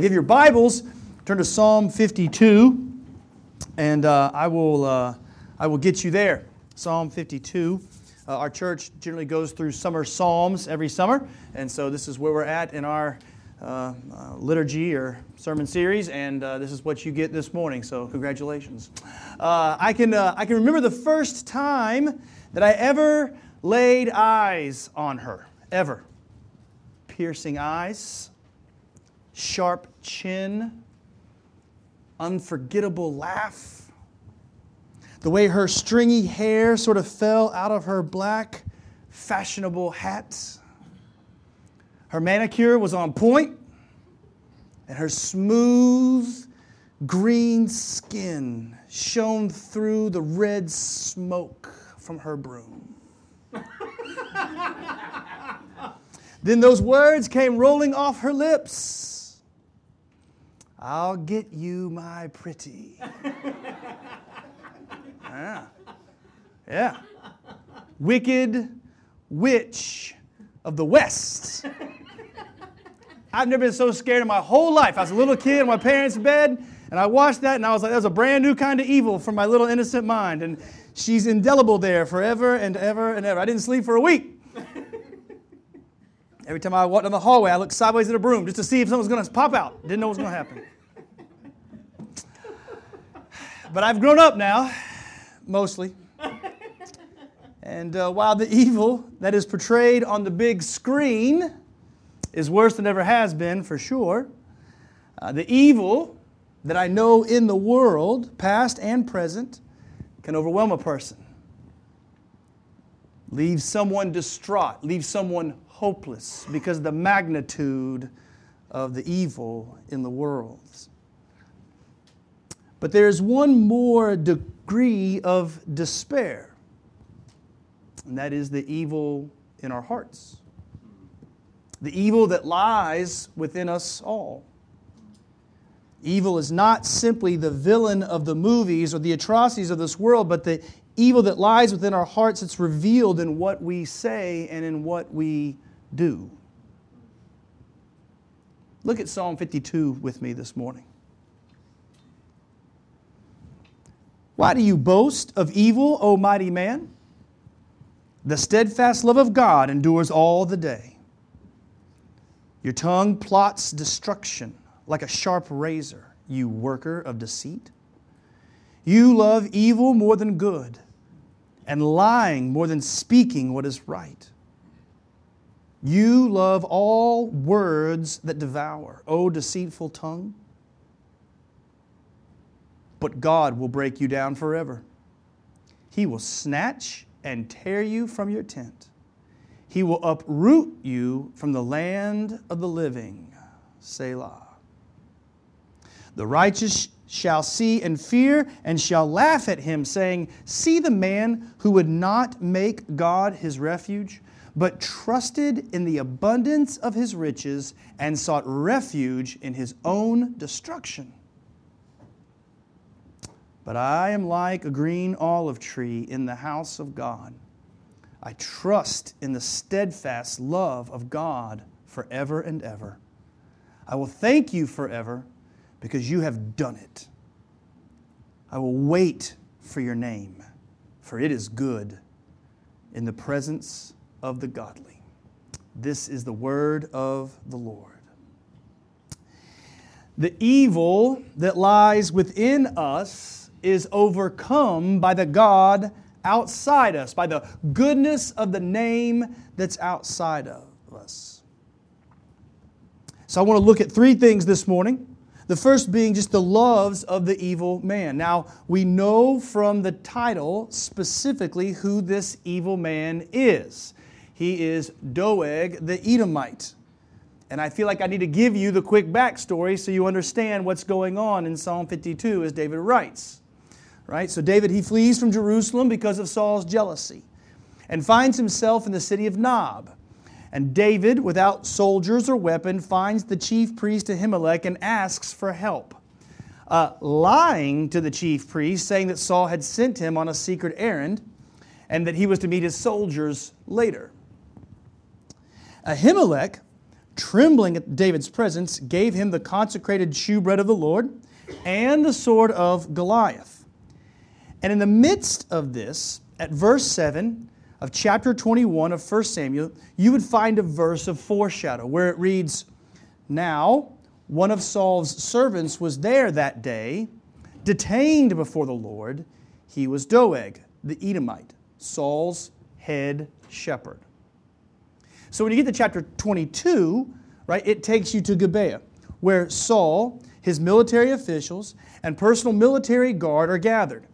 Give your Bibles, turn to Psalm 52, and uh, I, will, uh, I will get you there. Psalm 52. Uh, our church generally goes through summer psalms every summer, and so this is where we're at in our uh, uh, liturgy or sermon series, and uh, this is what you get this morning, so congratulations. I, can, I can remember the first time that I ever laid eyes on her, ever. Piercing eyes sharp chin, unforgettable laugh, the way her stringy hair sort of fell out of her black, fashionable hat. Her manicure was on point, and her smooth green skin shone through the red smoke from her broom. then those words came rolling off her lips. I'll get you my pretty. yeah. Yeah. Wicked witch of the West. I've never been so scared in my whole life. I was a little kid in my parents' bed, and I watched that, and I was like, that was a brand new kind of evil from my little innocent mind. And she's indelible there forever and ever and ever. I didn't sleep for a week. Every time I walked down the hallway, I looked sideways at a broom just to see if something was going to pop out. Didn't know what was going to happen. But I've grown up now, mostly. And uh, while the evil that is portrayed on the big screen is worse than ever has been, for sure, uh, the evil that I know in the world, past and present, can overwhelm a person. Leave someone distraught, leave someone hopeless because of the magnitude of the evil in the world. But there's one more degree of despair, and that is the evil in our hearts, the evil that lies within us all. Evil is not simply the villain of the movies or the atrocities of this world, but the evil that lies within our hearts that's revealed in what we say and in what we do. Look at Psalm 52 with me this morning. Why do you boast of evil, O mighty man? The steadfast love of God endures all the day. Your tongue plots destruction like a sharp razor, you worker of deceit. You love evil more than good, and lying more than speaking what is right. You love all words that devour, O deceitful tongue. But God will break you down forever. He will snatch and tear you from your tent. He will uproot you from the land of the living. Selah. The righteous shall see and fear and shall laugh at him, saying, See the man who would not make God his refuge but trusted in the abundance of his riches and sought refuge in his own destruction. But I am like a green olive tree in the house of God. I trust in the steadfast love of God forever and ever. I will thank you forever because you have done it. I will wait for your name, for it is good in the presence of the godly. This is the word of the Lord. The evil that lies within us is overcome by the God outside us, by the goodness of the name that's outside of us. So I want to look at three things this morning. The first being just the loves of the evil man. Now, we know from the title specifically who this evil man is. He is Doeg the Edomite. And I feel like I need to give you the quick backstory so you understand what's going on in Psalm 52 as David writes. Right? So David he flees from Jerusalem because of Saul's jealousy and finds himself in the city of Nob. And David, without soldiers or weapon, finds the chief priest Ahimelech and asks for help. Uh, lying to the chief priest, saying that Saul had sent him on a secret errand and that he was to meet his soldiers later. Ahimelech trembling at David's presence, gave him the consecrated shewbread of the Lord and the sword of Goliath. And in the midst of this, at verse 7 of chapter 21 of 1 Samuel, you would find a verse of foreshadow where it reads, Now one of Saul's servants was there that day, detained before the Lord. He was Doeg, the Edomite, Saul's head shepherd. So when you get to chapter 22, right, it takes you to Gibeah, where Saul, his military officials, and personal military guard are gathered.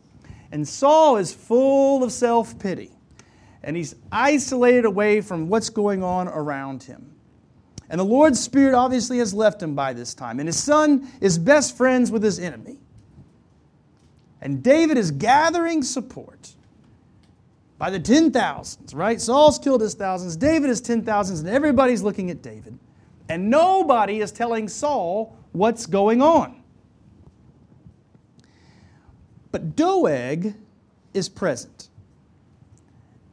And Saul is full of self pity, and he's isolated away from what's going on around him. And the Lord's Spirit obviously has left him by this time, and his son is best friends with his enemy. And David is gathering support by the ten thousands, right? Saul's killed his thousands, David is ten thousands, and everybody's looking at David. And nobody is telling Saul what's going on. But Doeg is present.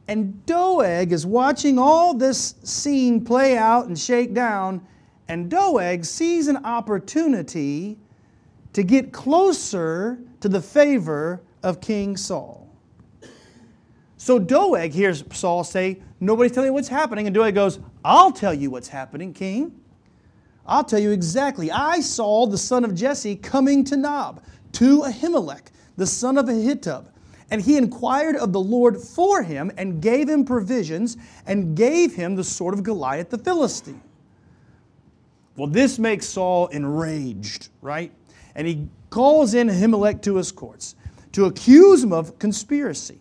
And Doeg is watching all this scene play out and shake down, and Doeg sees an opportunity to get closer to the favor of King Saul. So Doeg hears Saul say, Nobody's telling you what's happening. And Doeg goes, I'll tell you what's happening, king. I'll tell you exactly. I saw the son of Jesse coming to Nob, to Ahimelech, the son of Ahitub. And he inquired of the Lord for him and gave him provisions and gave him the sword of Goliath the Philistine. Well, this makes Saul enraged, right? And he calls in Ahimelech to his courts to accuse him of conspiracy.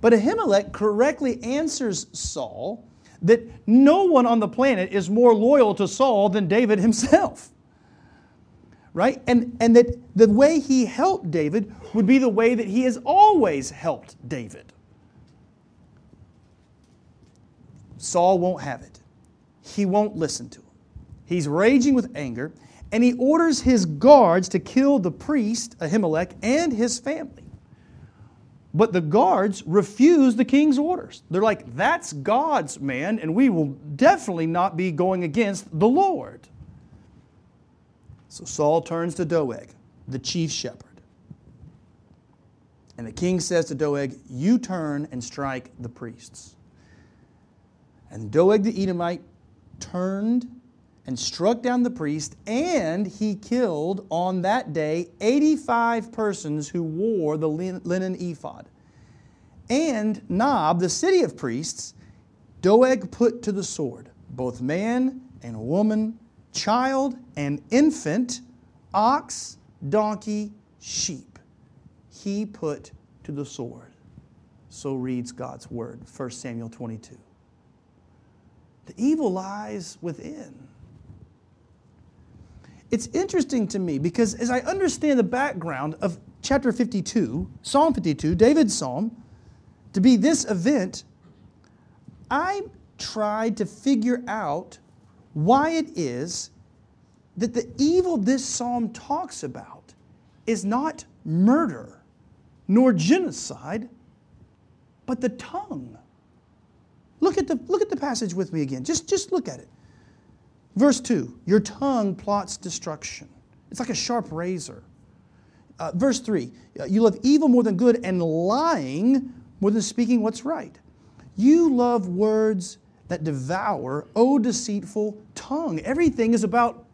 But Ahimelech correctly answers Saul that no one on the planet is more loyal to Saul than David himself. Right? And, and that the way he helped David would be the way that he has always helped David. Saul won't have it. He won't listen to him. He's raging with anger, and he orders his guards to kill the priest, Ahimelech, and his family. But the guards refuse the king's orders. They're like, that's God's man, and we will definitely not be going against the Lord. So Saul turns to Doeg, the chief shepherd. And the king says to Doeg, You turn and strike the priests. And Doeg the Edomite turned and struck down the priest, and he killed on that day 85 persons who wore the linen ephod. And Nob, the city of priests, Doeg put to the sword, both man and woman, child and infant, ox, donkey, sheep. He put to the sword. So reads God's word, 1 Samuel 22. The evil lies within. It's interesting to me because as I understand the background of chapter 52, Psalm 52, David's psalm, to be this event, I tried to figure out why it is that the evil this psalm talks about is not murder nor genocide, but the tongue. Look at the, look at the passage with me again. Just, just look at it. Verse 2 Your tongue plots destruction. It's like a sharp razor. Uh, verse 3 uh, You love evil more than good, and lying more than speaking what's right. You love words that devour, O deceitful tongue. Everything is about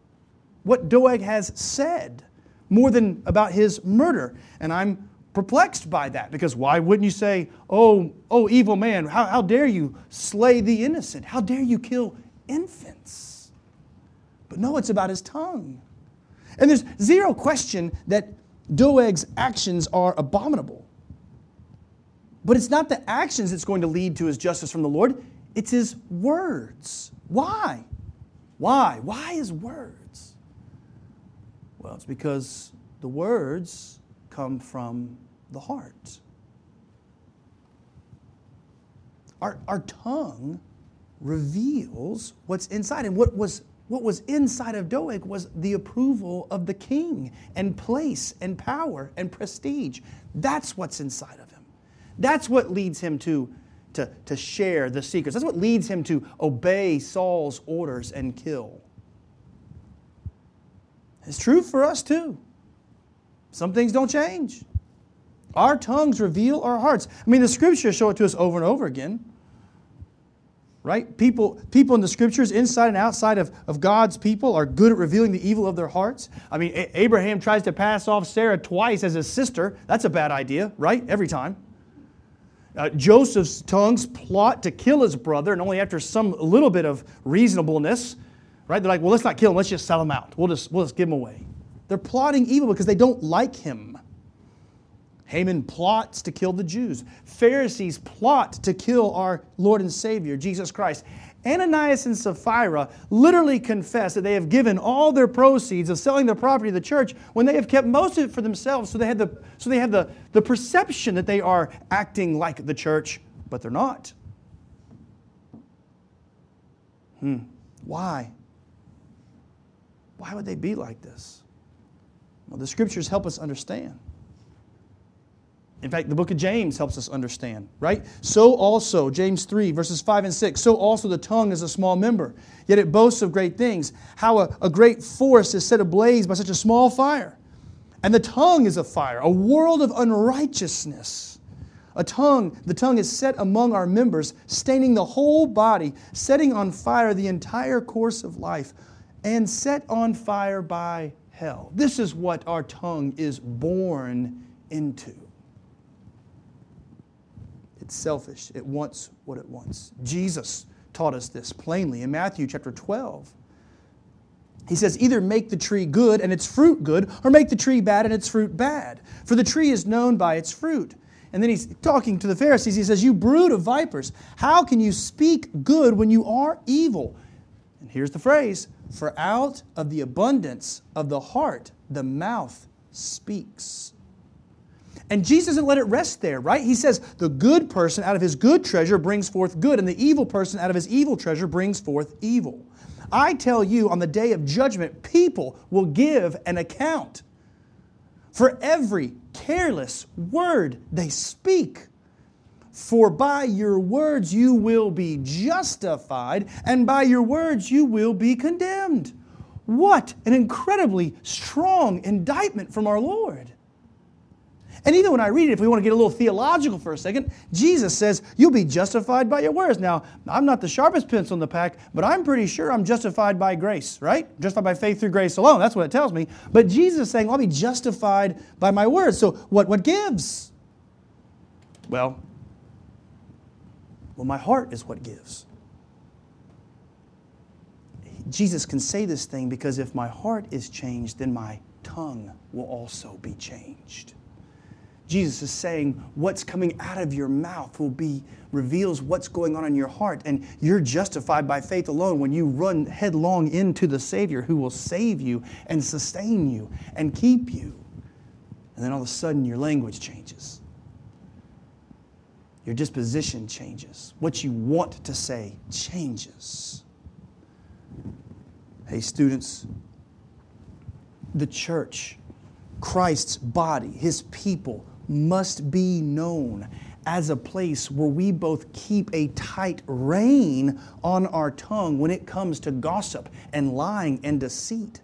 what Doeg has said more than about his murder. And I'm perplexed by that because why wouldn't you say, Oh, oh, evil man, how, how dare you slay the innocent? How dare you kill infants? But no, it's about his tongue. And there's zero question that Doeg's actions are abominable. But it's not the actions that's going to lead to his justice from the Lord, it's his words. Why? Why? Why his words? Well, it's because the words come from the heart. Our, our tongue reveals what's inside. And what was what was inside of Doeg was the approval of the king and place and power and prestige. That's what's inside of him. That's what leads him to, to, to share the secrets. That's what leads him to obey Saul's orders and kill. It's true for us too. Some things don't change. Our tongues reveal our hearts. I mean, the scriptures show it to us over and over again. Right? People, people in the scriptures, inside and outside of, of God's people, are good at revealing the evil of their hearts. I mean, A- Abraham tries to pass off Sarah twice as his sister. That's a bad idea, right? Every time. Uh, Joseph's tongues plot to kill his brother, and only after some little bit of reasonableness, right? They're like, well, let's not kill him, let's just sell him out. We'll just, we'll just give him away. They're plotting evil because they don't like him. Haman plots to kill the Jews. Pharisees plot to kill our Lord and Savior, Jesus Christ. Ananias and Sapphira literally confess that they have given all their proceeds of selling their property to the church when they have kept most of it for themselves. So they, had the, so they have the, the perception that they are acting like the church, but they're not. Hmm. Why? Why would they be like this? Well, the scriptures help us understand. In fact, the book of James helps us understand, right? So also, James 3, verses 5 and 6, so also the tongue is a small member, yet it boasts of great things. How a, a great forest is set ablaze by such a small fire. And the tongue is a fire, a world of unrighteousness. A tongue, the tongue is set among our members, staining the whole body, setting on fire the entire course of life, and set on fire by hell. This is what our tongue is born into. It's selfish. It wants what it wants. Jesus taught us this plainly in Matthew chapter 12. He says, either make the tree good and its fruit good, or make the tree bad and its fruit bad. For the tree is known by its fruit. And then he's talking to the Pharisees. He says, You brood of vipers, how can you speak good when you are evil? And here's the phrase For out of the abundance of the heart, the mouth speaks. And Jesus doesn't let it rest there, right? He says, The good person out of his good treasure brings forth good, and the evil person out of his evil treasure brings forth evil. I tell you, on the day of judgment, people will give an account for every careless word they speak. For by your words you will be justified, and by your words you will be condemned. What an incredibly strong indictment from our Lord. And even when I read it, if we want to get a little theological for a second, Jesus says, You'll be justified by your words. Now, I'm not the sharpest pencil in the pack, but I'm pretty sure I'm justified by grace, right? Justified by faith through grace alone. That's what it tells me. But Jesus is saying, I'll be justified by my words. So, what, what gives? Well, well, my heart is what gives. Jesus can say this thing because if my heart is changed, then my tongue will also be changed. Jesus is saying what's coming out of your mouth will be reveals what's going on in your heart and you're justified by faith alone when you run headlong into the Savior who will save you and sustain you and keep you. And then all of a sudden your language changes. Your disposition changes. What you want to say changes. Hey students, the church Christ's body, his people, must be known as a place where we both keep a tight rein on our tongue when it comes to gossip and lying and deceit.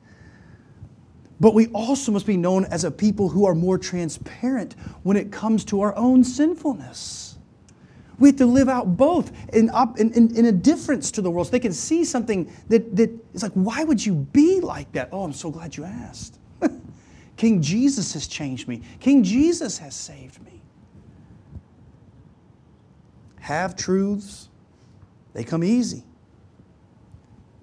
But we also must be known as a people who are more transparent when it comes to our own sinfulness. We have to live out both in, in, in, in, a difference to the world so they can see something that, that is like, why would you be like that? Oh, I'm so glad you asked. King Jesus has changed me. King Jesus has saved me. Have truths, they come easy.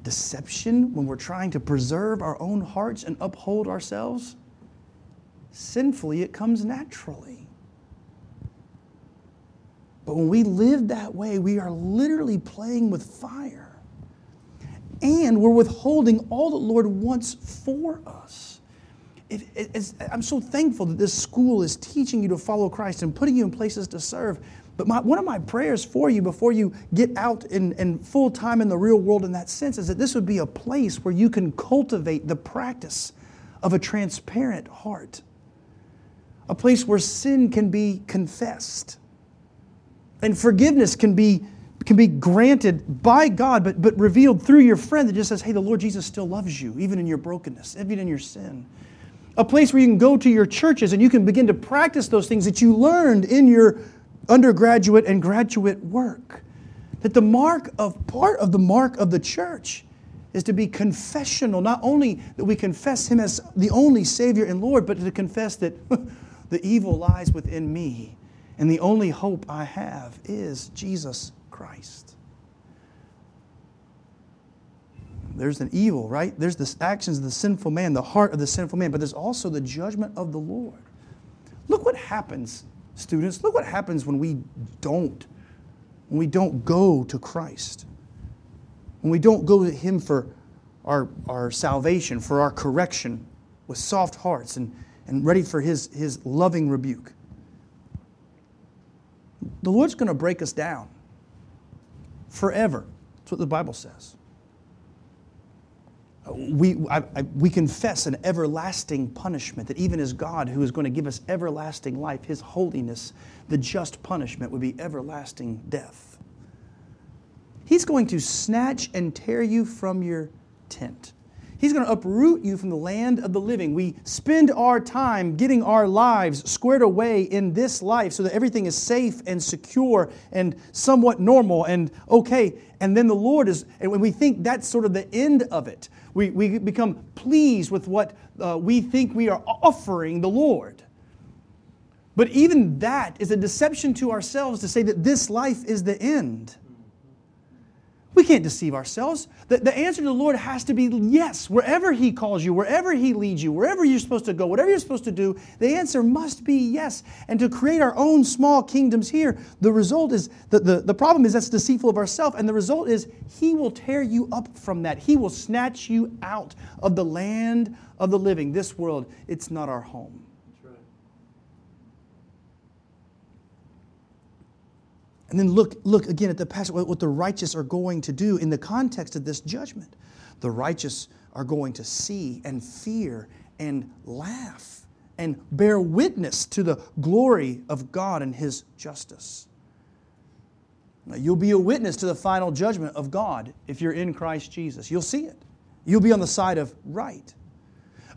Deception, when we're trying to preserve our own hearts and uphold ourselves, sinfully, it comes naturally. But when we live that way, we are literally playing with fire. And we're withholding all the Lord wants for us it, it, I'm so thankful that this school is teaching you to follow Christ and putting you in places to serve. But my, one of my prayers for you before you get out in, full time in the real world in that sense is that this would be a place where you can cultivate the practice of a transparent heart, a place where sin can be confessed and forgiveness can be can be granted by God, but, but revealed through your friend that just says, hey, the Lord Jesus still loves you, even in your brokenness, even in your sin. A place where you can go to your churches and you can begin to practice those things that you learned in your undergraduate and graduate work. That the mark of part of the mark of the church is to be confessional. Not only that we confess Him as the only Savior and Lord, but to confess that the evil lies within me. And the only hope I have is Jesus Christ. There's an evil, right? There's the actions of the sinful man, the heart of the sinful man, but there's also the judgment of the Lord. Look what happens, students. Look what happens when we don't, when we don't go to Christ. When we don't go to Him for our, our salvation, for our correction with soft hearts and, and ready for His, his loving rebuke. The Lord's going to break us down forever. That's what the Bible says. We, I, I, we confess an everlasting punishment that even as God, who is going to give us everlasting life, His holiness, the just punishment would be everlasting death. He's going to snatch and tear you from your tent. He's going to uproot you from the land of the living. We spend our time getting our lives squared away in this life so that everything is safe and secure and somewhat normal and okay. And then the Lord is, and when we think that's sort of the end of it, we, we become pleased with what uh, we think we are offering the Lord. But even that is a deception to ourselves to say that this life is the end. We can't deceive ourselves. The, the answer to the Lord has to be yes. Wherever He calls you, wherever He leads you, wherever you're supposed to go, whatever you're supposed to do, the answer must be yes. And to create our own small kingdoms here, the result is the, the, the problem is that's deceitful of ourselves. And the result is He will tear you up from that. He will snatch you out of the land of the living. This world, it's not our home. And then look, look again at the passage, what the righteous are going to do in the context of this judgment. The righteous are going to see and fear and laugh and bear witness to the glory of God and His justice. Now, you'll be a witness to the final judgment of God if you're in Christ Jesus. You'll see it. You'll be on the side of right.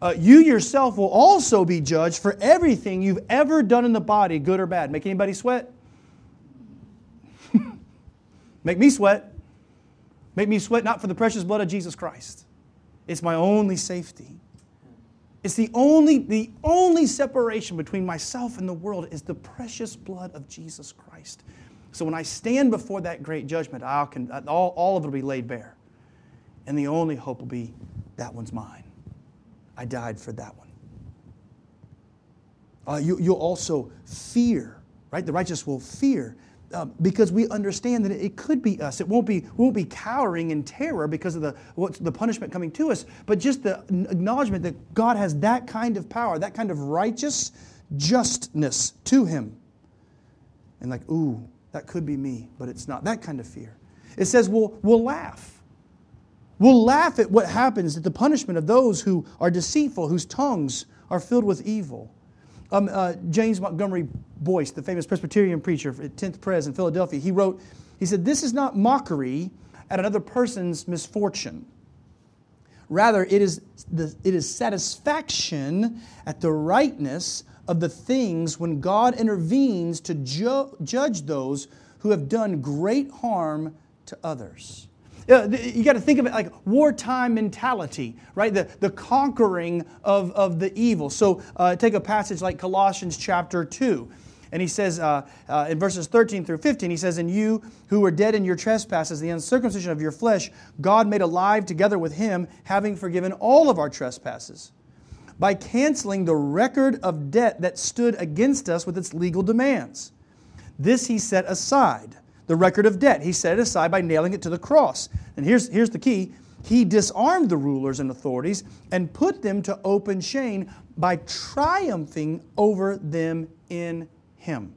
Uh, you yourself will also be judged for everything you've ever done in the body, good or bad. Make anybody sweat? Make me sweat. Make me sweat not for the precious blood of Jesus Christ. It's my only safety. It's the only, the only separation between myself and the world is the precious blood of Jesus Christ. So when I stand before that great judgment, I'll can, all, all of it will be laid bare. And the only hope will be that one's mine. I died for that one. Uh, you, you'll also fear, right? The righteous will fear uh, because we understand that it could be us. It won't be, won't be cowering in terror because of the, what's the punishment coming to us, but just the acknowledgement that God has that kind of power, that kind of righteous justness to Him. And like, ooh, that could be me, but it's not. That kind of fear. It says we'll, we'll laugh. We'll laugh at what happens at the punishment of those who are deceitful, whose tongues are filled with evil. Um, uh, James Montgomery Boice, the famous Presbyterian preacher at 10th Pres in Philadelphia, he wrote, he said, This is not mockery at another person's misfortune. Rather, it is, the, it is satisfaction at the rightness of the things when God intervenes to ju- judge those who have done great harm to others. Uh, you got to think of it like wartime mentality, right? The, the conquering of, of the evil. So uh, take a passage like Colossians chapter 2. And he says uh, uh, in verses 13 through 15, he says, And you who were dead in your trespasses, the uncircumcision of your flesh, God made alive together with him, having forgiven all of our trespasses, by canceling the record of debt that stood against us with its legal demands. This he set aside the record of debt. He set it aside by nailing it to the cross. And here's, here's the key He disarmed the rulers and authorities and put them to open shame by triumphing over them in Him.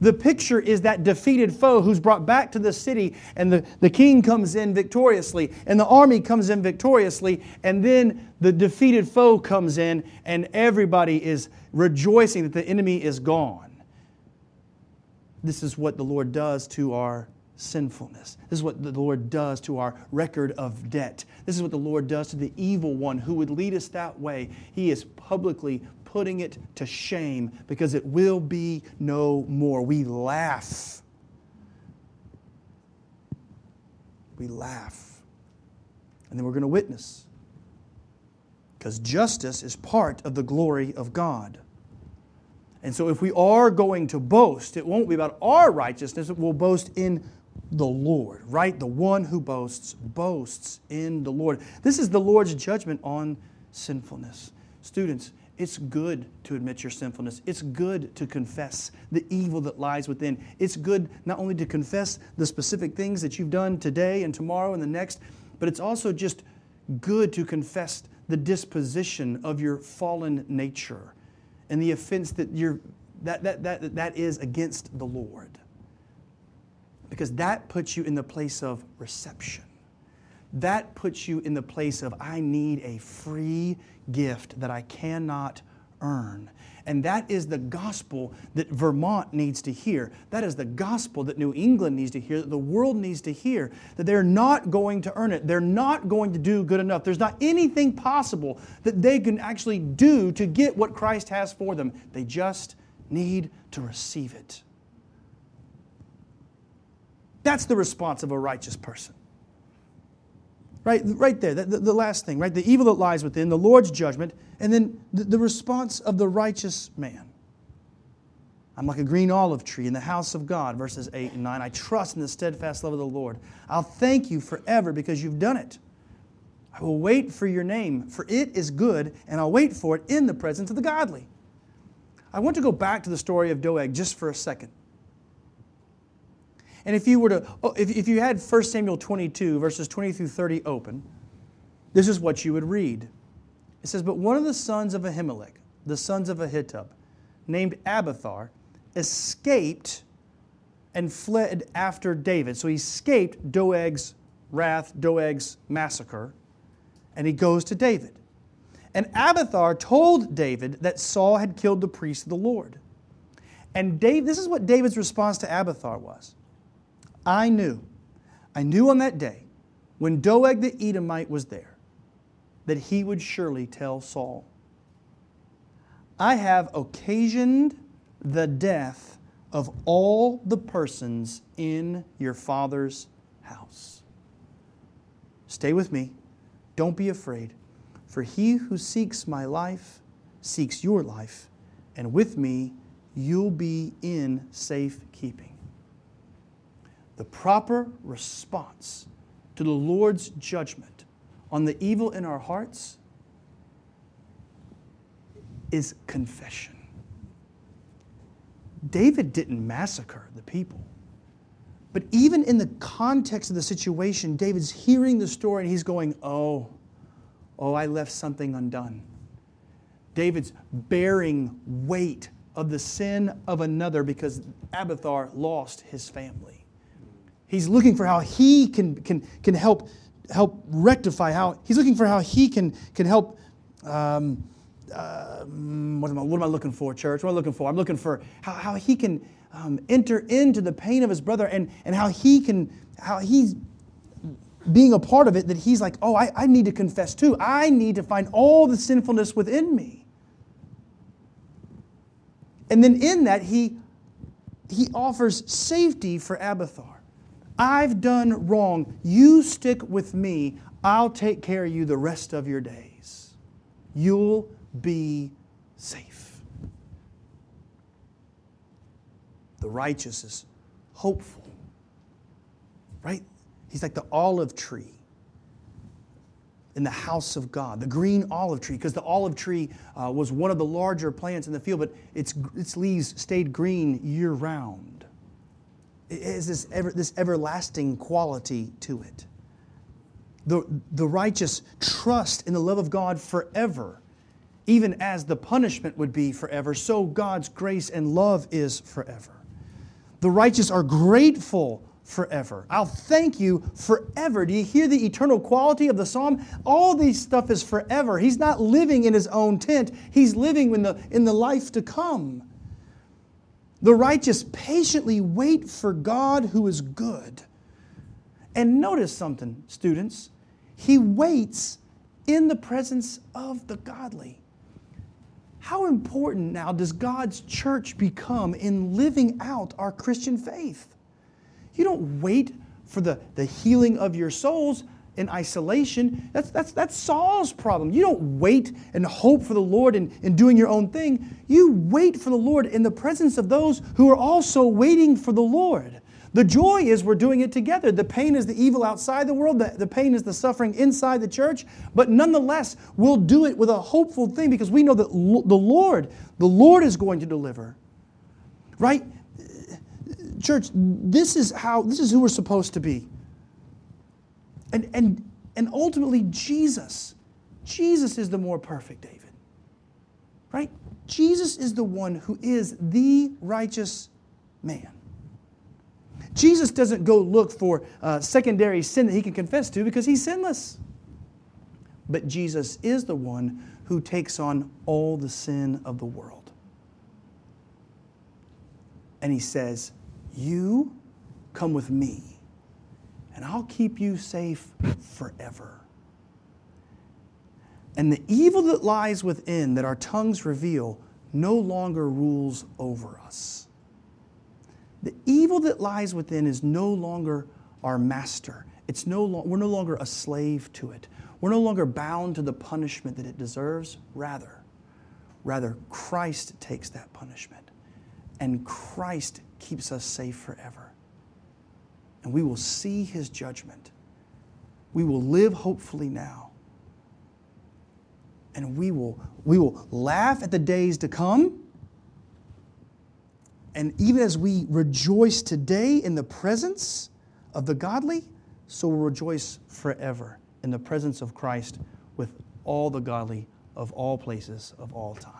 The picture is that defeated foe who's brought back to the city, and the, the king comes in victoriously, and the army comes in victoriously, and then the defeated foe comes in, and everybody is rejoicing that the enemy is gone. This is what the Lord does to our sinfulness. This is what the Lord does to our record of debt. This is what the Lord does to the evil one who would lead us that way. He is publicly putting it to shame because it will be no more. We laugh. We laugh. And then we're going to witness. Because justice is part of the glory of God. And so, if we are going to boast, it won't be about our righteousness, it will boast in the Lord, right? The one who boasts, boasts in the Lord. This is the Lord's judgment on sinfulness. Students, it's good to admit your sinfulness. It's good to confess the evil that lies within. It's good not only to confess the specific things that you've done today and tomorrow and the next, but it's also just good to confess the disposition of your fallen nature and the offense that you're that, that, that, that is against the Lord. Because that puts you in the place of reception. That puts you in the place of, I need a free gift that I cannot earn. And that is the gospel that Vermont needs to hear. That is the gospel that New England needs to hear, that the world needs to hear, that they're not going to earn it. They're not going to do good enough. There's not anything possible that they can actually do to get what Christ has for them. They just need to receive it. That's the response of a righteous person. Right, right there, the, the last thing, right? The evil that lies within, the Lord's judgment, and then the, the response of the righteous man. I'm like a green olive tree in the house of God, verses 8 and 9. I trust in the steadfast love of the Lord. I'll thank you forever because you've done it. I will wait for your name, for it is good, and I'll wait for it in the presence of the godly. I want to go back to the story of Doeg just for a second. And if you were to, oh, if, if you had 1 Samuel 22, verses 20 through 30 open, this is what you would read. It says, But one of the sons of Ahimelech, the sons of Ahitub, named Abiathar, escaped and fled after David. So he escaped Doeg's wrath, Doeg's massacre, and he goes to David. And Abiathar told David that Saul had killed the priest of the Lord. And Dave, this is what David's response to Abiathar was I knew, I knew on that day when Doeg the Edomite was there that he would surely tell Saul, I have occasioned the death of all the persons in your father's house. Stay with me. Don't be afraid, for he who seeks my life seeks your life, and with me you'll be in safe keeping. The proper response to the Lord's judgment on the evil in our hearts is confession. David didn't massacre the people. But even in the context of the situation, David's hearing the story and he's going, Oh, oh, I left something undone. David's bearing weight of the sin of another because Abiathar lost his family. He's looking for how he can, can, can help help rectify how he's looking for how he can can help um, uh, what, am I, what am I looking for church? What am i looking for? I'm looking for how, how he can um, enter into the pain of his brother and, and how he can how he's being a part of it that he's like oh I, I need to confess too. I need to find all the sinfulness within me. And then in that he he offers safety for abiathar I've done wrong. You stick with me. I'll take care of you the rest of your days. You'll be safe. The righteous is hopeful, right? He's like the olive tree in the house of God, the green olive tree, because the olive tree uh, was one of the larger plants in the field, but its, its leaves stayed green year round. It has this, ever, this everlasting quality to it. The, the righteous trust in the love of God forever, even as the punishment would be forever, so God's grace and love is forever. The righteous are grateful forever. I'll thank you forever. Do you hear the eternal quality of the psalm? All these stuff is forever. He's not living in his own tent, he's living in the, in the life to come. The righteous patiently wait for God who is good And notice something, students. He waits in the presence of the godly. How important now does God's church become in living out our Christian faith? You don't wait for the, the healing of your souls in isolation. That's, that's, that's Saul's problem. You don't wait and hope for the Lord in, in doing your own thing. You wait for the Lord in the presence of those who are also waiting for the Lord. The joy is we're doing it together. The pain is the evil outside the world, the, the pain is the suffering inside the church. But nonetheless, we'll do it with a hopeful thing because we know that the Lord, the Lord is going to deliver. Right? Church, this is how this is who we're supposed to be. And, and, and ultimately, Jesus, Jesus is the more perfect David. Right? Jesus is the one who is the righteous man. Jesus doesn't go look for uh, secondary sin that he can confess to because he's sinless. But Jesus is the one who takes on all the sin of the world. And he says, You come with me and I'll keep you safe forever. And the evil that lies within, that our tongues reveal, no longer rules over us. The evil that lies within is no longer our master. It's no lo- we're no longer a slave to it. We're no longer bound to the punishment that it deserves. Rather, rather, Christ takes that punishment, and Christ keeps us safe forever and we will see his judgment. We will live hopefully now. And we will, we will laugh at the days to come. And even as we rejoice today in the presence of the godly, so we'll rejoice forever in the presence of Christ with all the godly of all places, of all time.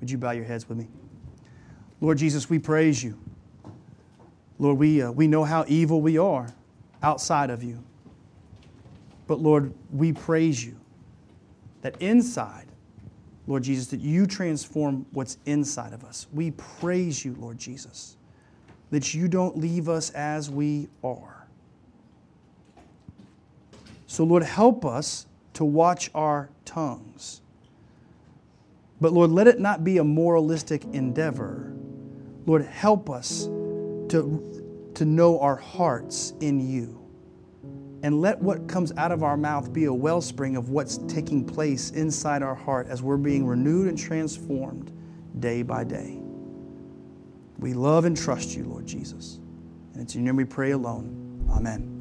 Would you bow your heads with me? Lord Jesus, we praise you. Lord, we, uh, we know how evil we are outside of you. But Lord, we praise you that inside, Lord Jesus, that you transform what's inside of us. We praise you, Lord Jesus, that you don't leave us as we are. So, Lord, help us to watch our tongues. But, Lord, let it not be a moralistic endeavor. Lord, help us to, to know our hearts in you. And let what comes out of our mouth be a wellspring of what's taking place inside our heart as we're being renewed and transformed day by day. We love and trust you, Lord Jesus. And it's in your name we pray alone. Amen.